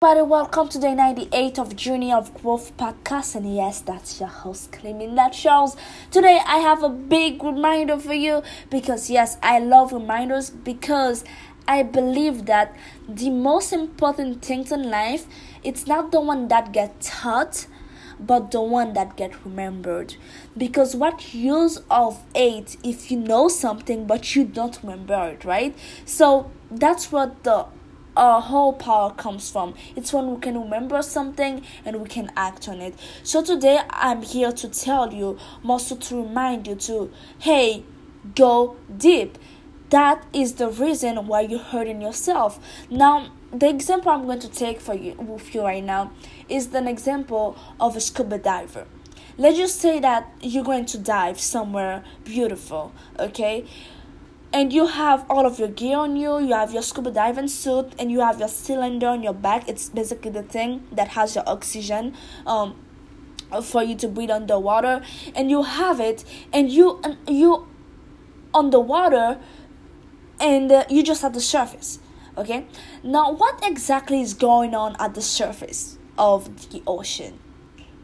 Everybody, welcome to day 98 of Journey of Growth podcast. And yes, that's your host, Cleminda Charles. Today, I have a big reminder for you because, yes, I love reminders because I believe that the most important things in life it's not the one that get taught but the one that get remembered because what use of it if you know something but you don't remember it right so that's what the our whole power comes from. It's when we can remember something and we can act on it. So today I'm here to tell you, also to remind you to, hey, go deep. That is the reason why you're hurting yourself. Now, the example I'm going to take for you with you right now is an example of a scuba diver. Let's just say that you're going to dive somewhere beautiful, okay? And you have all of your gear on you you have your scuba diving suit and you have your cylinder on your back. It's basically the thing that has your oxygen um for you to breathe underwater. And you have it and you and you on the water and uh, you just at the surface okay? Now what exactly is going on at the surface of the ocean?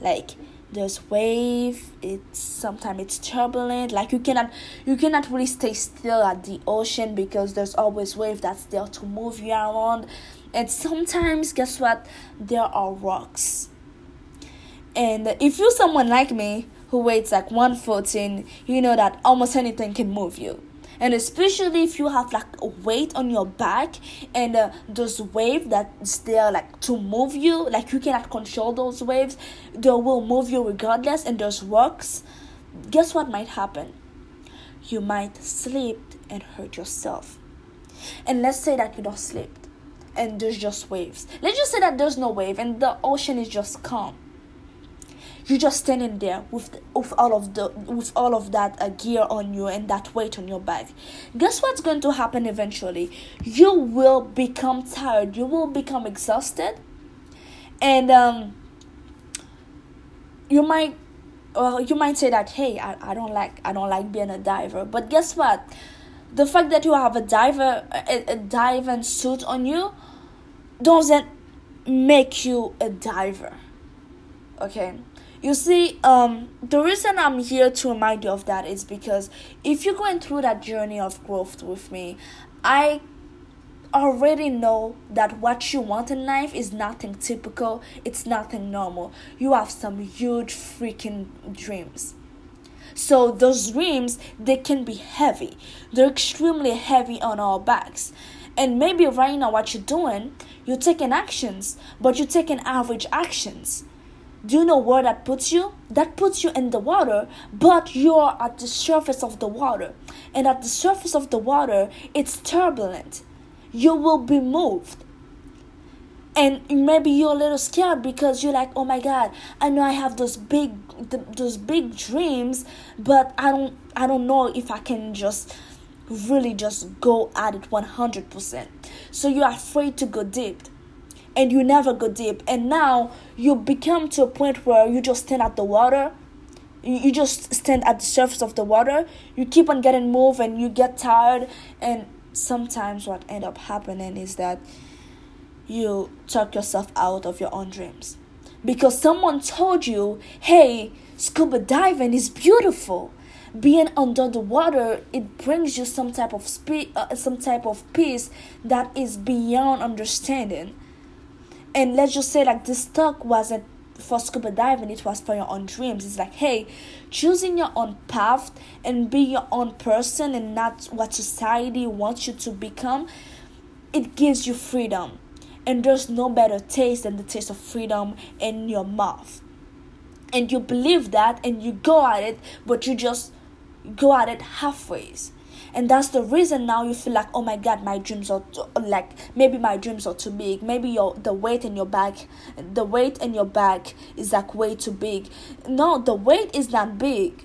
Like there's wave it's sometimes it's turbulent like you cannot you cannot really stay still at the ocean because there's always wave that's there to move you around. And sometimes guess what? There are rocks. And if you're someone like me who weighs like 114 you know that almost anything can move you and especially if you have like a weight on your back and uh, those waves that's there like to move you like you cannot control those waves they will move you regardless and those rocks guess what might happen? You might slip and hurt yourself. And let's say that you don't slip and there's just waves. Let's just say that there's no wave and the ocean is just calm you're just standing there with with all of the with all of that uh, gear on you and that weight on your back. Guess what's going to happen eventually? You will become tired. You will become exhausted. And um you might well you might say that hey I, I don't like i don't like being a diver. But guess what? The fact that you have a diver a, a diving suit on you doesn't make you a diver. Okay you see, um, the reason I'm here to remind you of that is because if you're going through that journey of growth with me, I already know that what you want in life is nothing typical, it's nothing normal. You have some huge freaking dreams. So those dreams they can be heavy. They're extremely heavy on our backs. And maybe right now what you're doing, you're taking actions, but you're taking average actions do you know where that puts you? That puts you in the water, but you're at the surface of the water. And at the surface of the water, it's turbulent. You will be moved. And maybe you're a little scared because you're like, "Oh my god, I know I have those big those big dreams, but I don't I don't know if I can just really just go at it 100%." So you're afraid to go deep and you never go deep. And now you become to a point where you just stand at the water. You just stand at the surface of the water. You keep on getting moved and you get tired. And sometimes what end up happening is that you talk yourself out of your own dreams. Because someone told you hey scuba diving is beautiful. Being under the water it brings you some type of spe- uh, some type of peace that is beyond understanding and let's just say like this talk wasn't for scuba diving it was for your own dreams. It's like hey choosing your own path and be your own person and not what society wants you to become it gives you freedom. And there's no better taste than the taste of freedom in your mouth. And you believe that and you go at it but you just go at it halfway and that's the reason now you feel like oh my god my dreams are too, like maybe my dreams are too big. Maybe your the weight in your back the weight in your back is like way too big. No the weight is not big.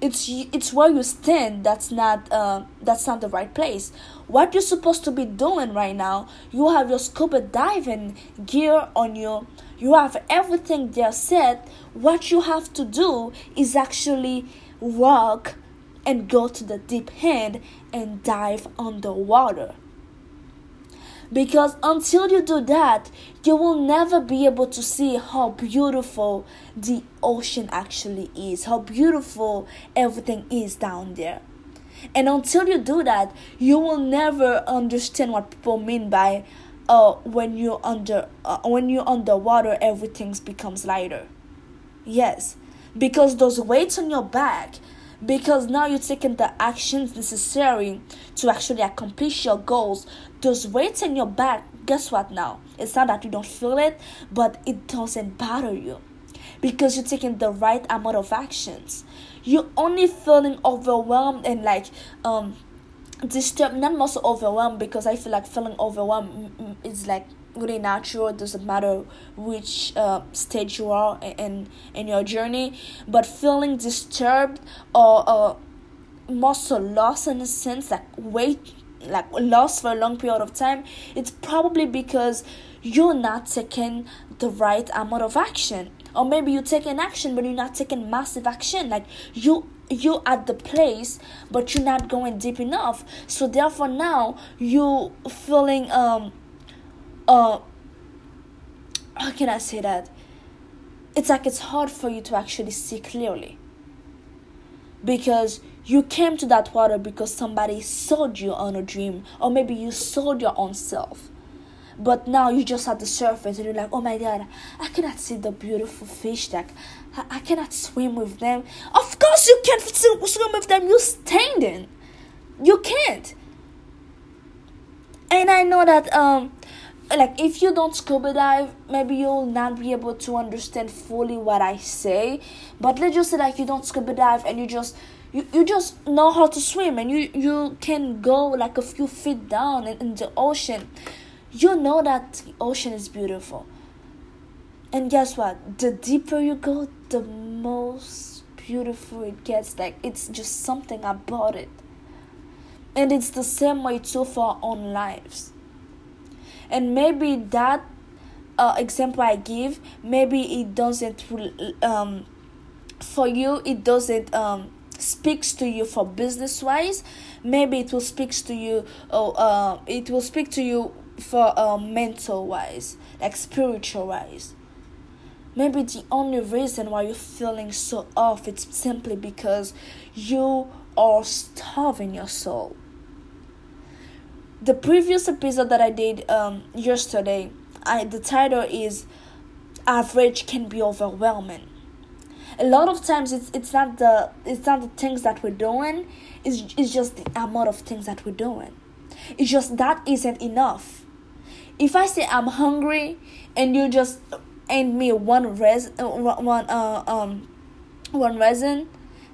It's it's where you stand that's not uh, that's not the right place. What you're supposed to be doing right now you have your scuba diving gear on you. You have everything there set. What you have to do is actually walk and go to the deep end and dive underwater. Because until you do that, you will never be able to see how beautiful the ocean actually is, how beautiful everything is down there. And until you do that, you will never understand what people mean by uh, when you're under uh, when you're underwater, everything becomes lighter. Yes, because those weights on your back, because now you're taking the actions necessary to actually accomplish your goals. Those weights in your back, guess what now? It's not that you don't feel it, but it doesn't bother you because you're taking the right amount of actions. You're only feeling overwhelmed and like um disturbed, not most overwhelmed because I feel like feeling overwhelmed is like really natural. It doesn't matter which uh, stage you are in in your journey, but feeling disturbed or uh, muscle loss in a sense, like weight, like lost for a long period of time, it's probably because you're not taking the right amount of action, or maybe you take an action but you're not taking massive action. Like you you at the place but you're not going deep enough so therefore now you feeling um uh how can i say that it's like it's hard for you to actually see clearly because you came to that water because somebody sold you on a dream or maybe you sold your own self but now you just at the surface and you're like oh my god i cannot see the beautiful fish that I, I cannot swim with them. Of course you can't swim with them. You're standing. You can't. And I know that um like if you don't scuba dive maybe you'll not be able to understand fully what i say. But let's just say like you don't scuba dive and you just you, you just know how to swim and you you can go like a few feet down in, in the ocean. You know that the ocean is beautiful. And guess what? The deeper you go the most beautiful it gets. Like it's just something about it. And it's the same way too for our own lives and maybe that uh, example i give maybe it doesn't um for you it doesn't um speaks to you for business wise maybe it will speaks to you oh uh, it will speak to you for uh, mental wise like spiritual wise Maybe the only reason why you're feeling so off it's simply because you are starving your soul. The previous episode that I did um, yesterday, I the title is "Average Can Be Overwhelming." A lot of times, it's it's not the it's not the things that we're doing, it's it's just the amount of things that we're doing. It's just that isn't enough. If I say I'm hungry and you just and me one res uh, one uh um one resin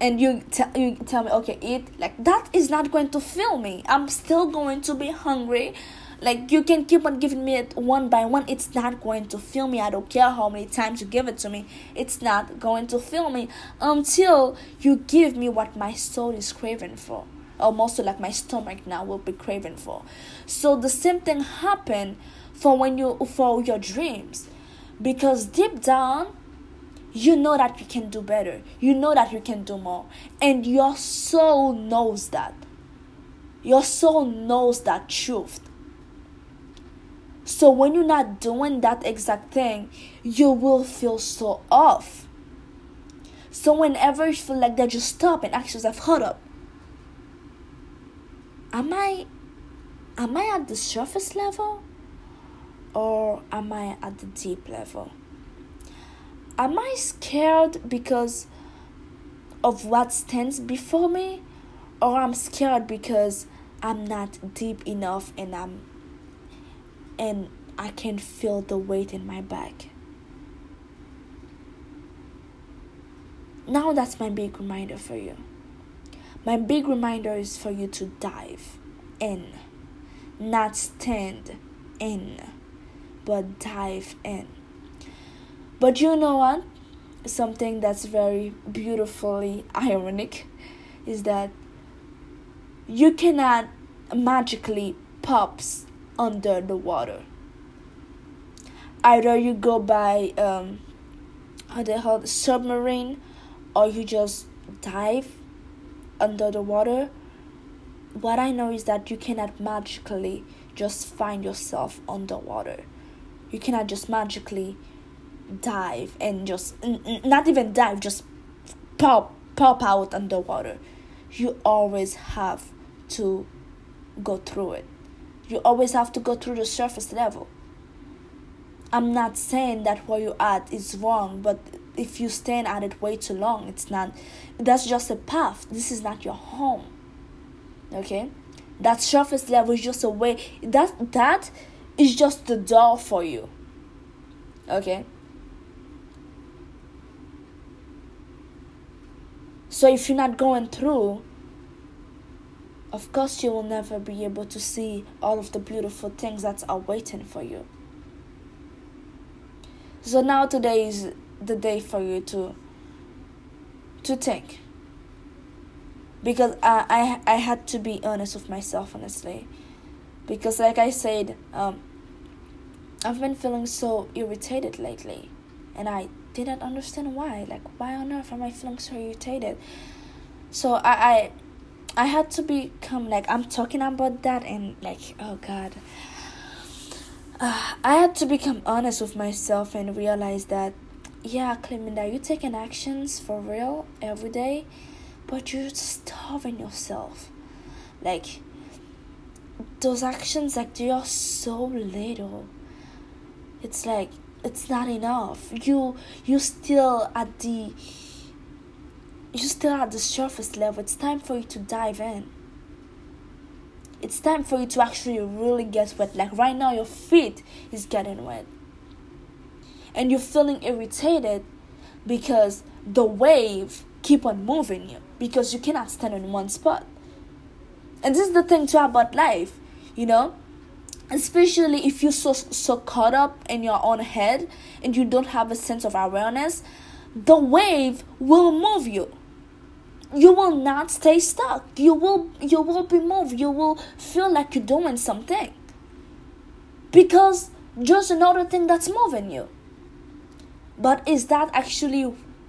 and you tell you tell me okay eat like that is not going to fill me. I'm still going to be hungry. Like you can keep on giving me it one by one. It's not going to fill me. I don't care how many times you give it to me. It's not going to fill me until you give me what my soul is craving for. Or mostly like my stomach now will be craving for. So the same thing happen for when you for your dreams. Because deep down you know that you can do better. You know that you can do more. And your soul knows that. Your soul knows that truth. So when you're not doing that exact thing you will feel so off. So whenever you feel like that just stop and ask yourself hold up. Am i am i at the surface level or am I at the deep level? Am I scared because of what stands before me or I'm scared because I'm not deep enough and I'm and I can feel the weight in my back. Now that's my big reminder for you. My big reminder is for you to dive in, not stand in but dive in. But you know what? Something that's very beautifully ironic is that you cannot magically pops under the water. Either you go by um, how they call submarine, or you just dive under the water. What I know is that you cannot magically just find yourself underwater. You cannot just magically dive and just not even dive, just pop pop out underwater. You always have to go through it. You always have to go through the surface level. I'm not saying that where you're at is wrong, but if you stand at it way too long, it's not. That's just a path. This is not your home. Okay, that surface level is just a way. That that is just the door for you. Okay. So if you're not going through, of course you will never be able to see all of the beautiful things that are waiting for you. So now today is the day for you to to think. Because I I, I had to be honest with myself honestly. Because like I said, um, I've been feeling so irritated lately and I didn't understand why. Like why on earth am I feeling so irritated? So I I I had to become like I'm talking about that and like oh god uh, I had to become honest with myself and realize that, yeah, Cleminda, you're taking actions for real every day, but you're starving yourself. Like, those actions, like, they are so little. It's like, it's not enough. You, you still at the, you still at the surface level. It's time for you to dive in it's time for you to actually really get wet. Like right now, your feet is getting wet, and you're feeling irritated because the wave keep on moving you because you cannot stand in one spot. And this is the thing too about life, you know, especially if you're so so caught up in your own head and you don't have a sense of awareness, the wave will move you. You will not stay stuck. You will you will be moved. You will feel like you're doing something. Because just another thing that's moving you. But is that actually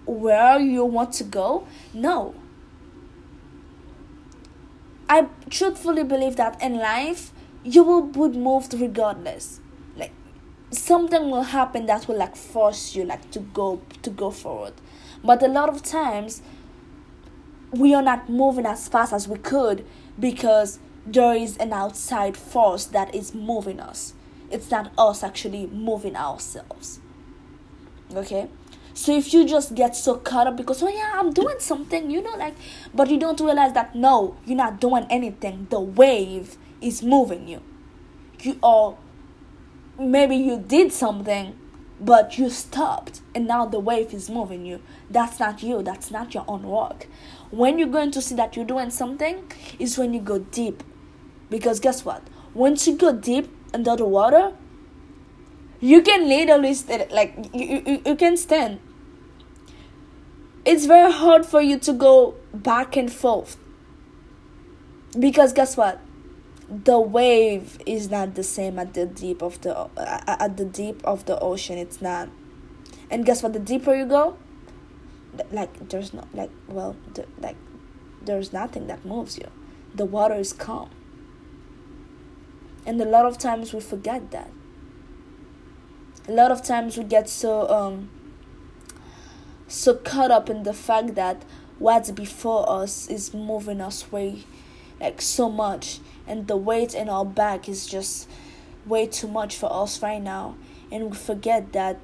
where you want to go? No. I truthfully believe that in life you will be moved regardless like something will happen that will like force you like to go to go forward but a lot of times we are not moving as fast as we could because there is an outside force that is moving us. It's not us actually moving ourselves. Okay? So if you just get so caught up because, oh yeah, I'm doing something, you know, like, but you don't realize that no, you're not doing anything. The wave is moving you. You are, maybe you did something, but you stopped and now the wave is moving you. That's not you, that's not your own work when you're going to see that you're doing something is when you go deep. Because guess what? Once you go deep under the water, you can literally stand, like you, you, you can stand. It's very hard for you to go back and forth. Because guess what? The wave is not the same at the deep of the at the deep of the ocean. It's not. And guess what? The deeper you go, like there's no like well the, like there's nothing that moves you the water is calm and a lot of times we forget that a lot of times we get so um so caught up in the fact that what's before us is moving us way like so much and the weight in our back is just way too much for us right now and we forget that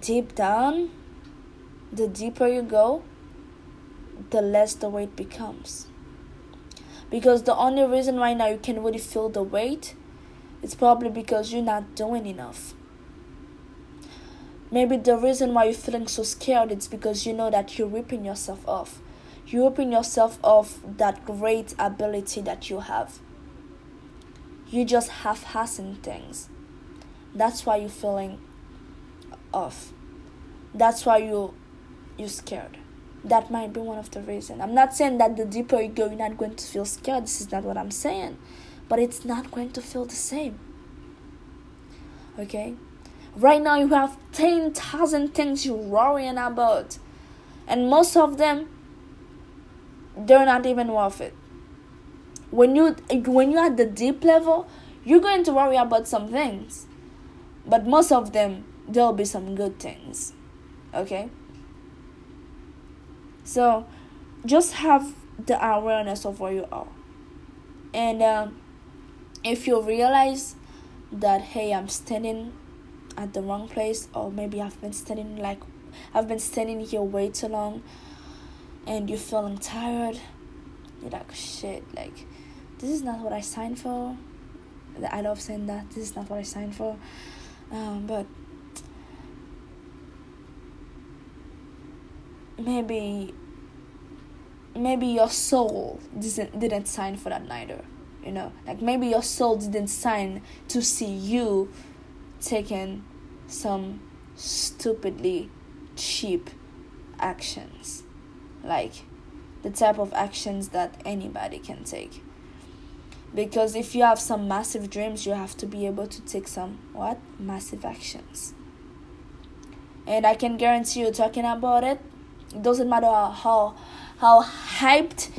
deep down, the deeper you go, the less the weight becomes. Because the only reason right now you can really feel the weight is probably because you're not doing enough. Maybe the reason why you're feeling so scared is because you know that you're ripping yourself off. You're ripping yourself off that great ability that you have. You just half assing things. That's why you're feeling off. That's why you you're scared. That might be one of the reasons. I'm not saying that the deeper you go, you're not going to feel scared. This is not what I'm saying. But it's not going to feel the same. Okay? Right now, you have 10,000 things you're worrying about. And most of them, they're not even worth it. when you when you're at the deep level you're going to worry about some things. But most of them there'll be some good things. Okay? So just have the awareness of where you are. And um, if you realize that hey i'm standing at the wrong place or maybe i've been standing like i've been standing here way too long and you're feeling tired you're like shit like this is not what i signed for. I love saying that this is not what i signed for. Um, but maybe maybe your soul didn't didn't sign for that neither you know? Like maybe your soul didn't sign to see you taking some stupidly cheap actions like the type of actions that anybody can take. Because if you have some massive dreams you have to be able to take some what? Massive actions. And i can guarantee you talking about it it doesn't matter how how hyped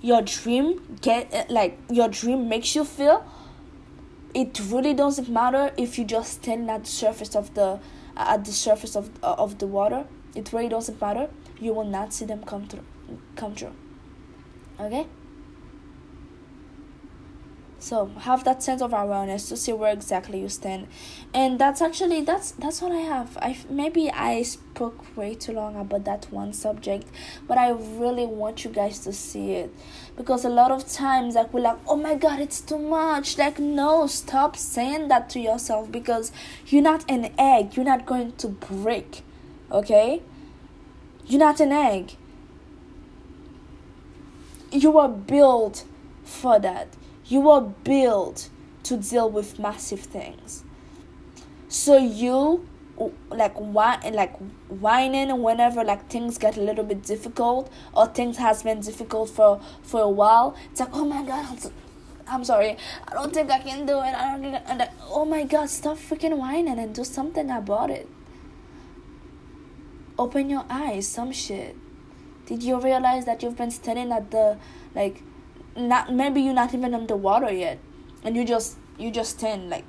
your dream get like your dream makes you feel it really doesn't matter if you just stand at the surface of the at the surface of of the water. It really doesn't matter you will not see them come through come true okay? So have that sense of awareness to see where exactly you stand. And that's actually that's that's what i have. I maybe i spoke way too long about that one subject but i really want you guys to see it. Because a lot of times like we're like oh my god it's too much. Like no stop saying that to yourself because you're not an egg. You're not going to break. Okay you're not an egg you were built for that you were built to deal with massive things. So you like why like whining whenever like things get a little bit difficult or things has been difficult for for a while. It's like oh my god, I'm, so, I'm sorry, I don't think I can do it. I don't think I, like, oh my god, stop freaking whining and do something about it. Open your eyes, some shit. Did you realize that you've been standing at the like not maybe you're not even underwater yet. And you just you just stand like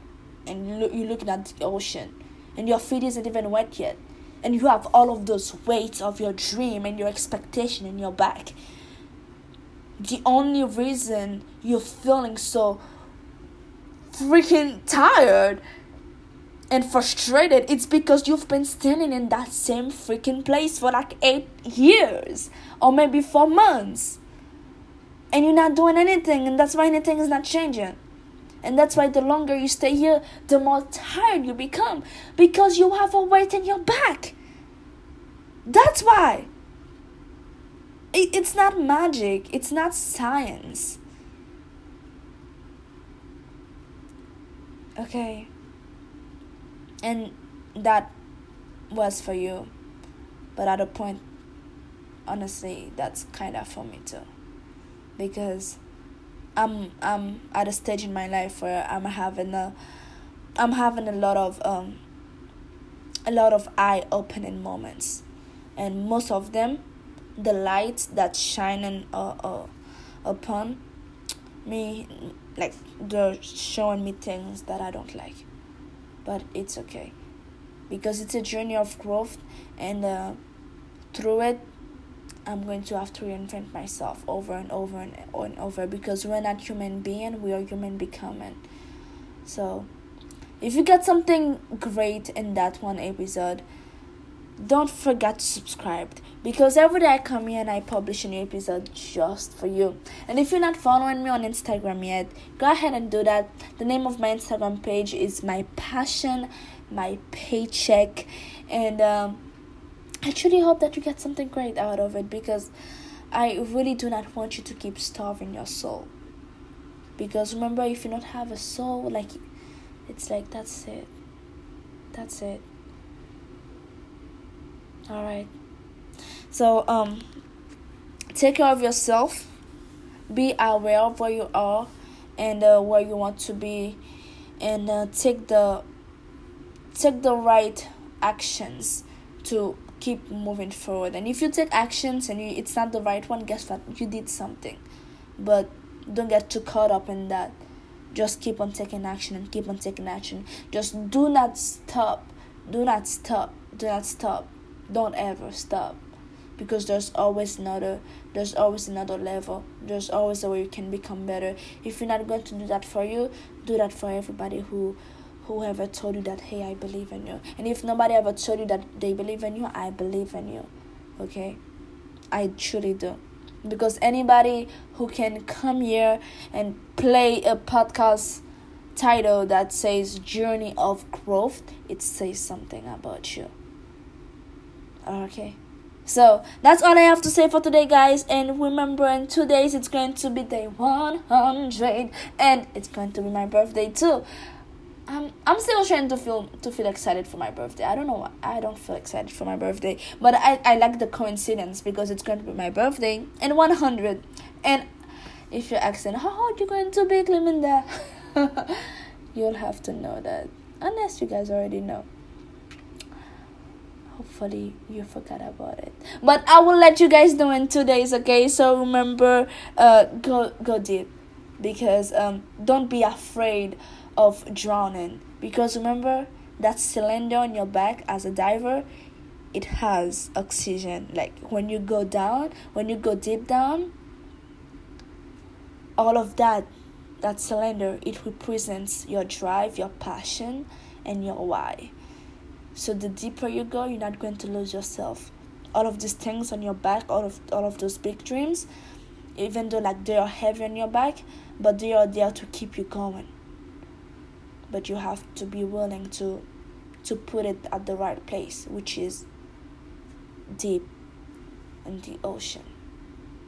and you look, you're looking at the ocean. And your feet isn't even wet yet. And you have all of those weights of your dream and your expectation in your back. The only reason you're feeling so freaking tired and frustrated it's because you've been standing in that same freaking place for like eight years or maybe four months. And you're not doing anything and that's why anything is not changing. And that's why the longer you stay here the more tired you become because you have a weight in your back. That's why. It, it's not magic it's not science. Okay and that was for you. But at a point honestly that's kind of for me too. Because I'm I'm at a stage in my life where I'm having a I'm having a lot of um a lot of eye opening moments. And most of them the lights that shining uh, uh, upon me like they're showing me things that I don't like but it's okay because it's a journey of growth and uh, through it I'm going to have to reinvent myself over and over and, and over because we're not human being, we are human becoming. So, if you got something great in that one episode, don't forget to subscribe because every day I come here and I publish a new episode just for you. And if you're not following me on Instagram yet, go ahead and do that. The name of my Instagram page is My Passion, My Paycheck, and um, I truly hope that you get something great out of it because I really do not want you to keep starving your soul. Because remember, if you don't have a soul, like it's like that's it. That's it. All right. So um, take care of yourself. Be aware of where you are and uh, where you want to be, and uh, take the take the right actions to keep moving forward. And if you take actions and you, it's not the right one guess what? You did something. But don't get too caught up in that. Just keep on taking action and keep on taking action. Just do not stop. Do not stop. Do not stop don't ever stop. Because there's always another there's always another level. There's always a way you can become better. If you're not going to do that for you do that for everybody who whoever told you that hey i believe in you. And if nobody ever told you that they believe in you i believe in you. Okay? I truly do. Because anybody who can come here and play a podcast title that says journey of growth it says something about you okay so that's all I have to say for today, guys. And remember, in two days it's going to be day 100, and it's going to be my birthday too. I'm I'm still trying to feel to feel excited for my birthday. I don't know why I don't feel excited for my birthday, but I I like the coincidence because it's going to be my birthday and 100. And if you're asking how old you going to be, Cleminda, you'll have to know that unless you guys already know hopefully you forgot about it. But i will let you guys know in two days okay? So remember uh go go deep. Because um don't be afraid of drowning. Because remember that cylinder on your back as a diver it has oxygen. Like when you go down when you go deep down all of that that cylinder it represents your drive your passion and your why so the deeper you go, you're not going to lose yourself. All of these things on your back, all of all of those big dreams, even though like they are heavy on your back, but they are there to keep you going. But you have to be willing to to put it at the right place, which is deep in the ocean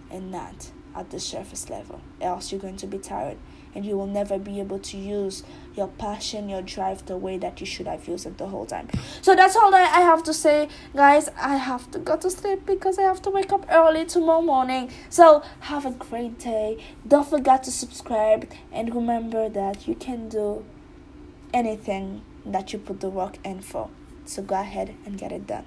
and not at the surface level. Else you're going to be tired and you will never be able to use your passion, your drive the way that you should have used it the whole time. So that's all that I have to say, guys. I have to go to sleep because I have to wake up early tomorrow morning. So have a great day. Don't forget to subscribe and remember that you can do anything that you put the work in for. So go ahead and get it done.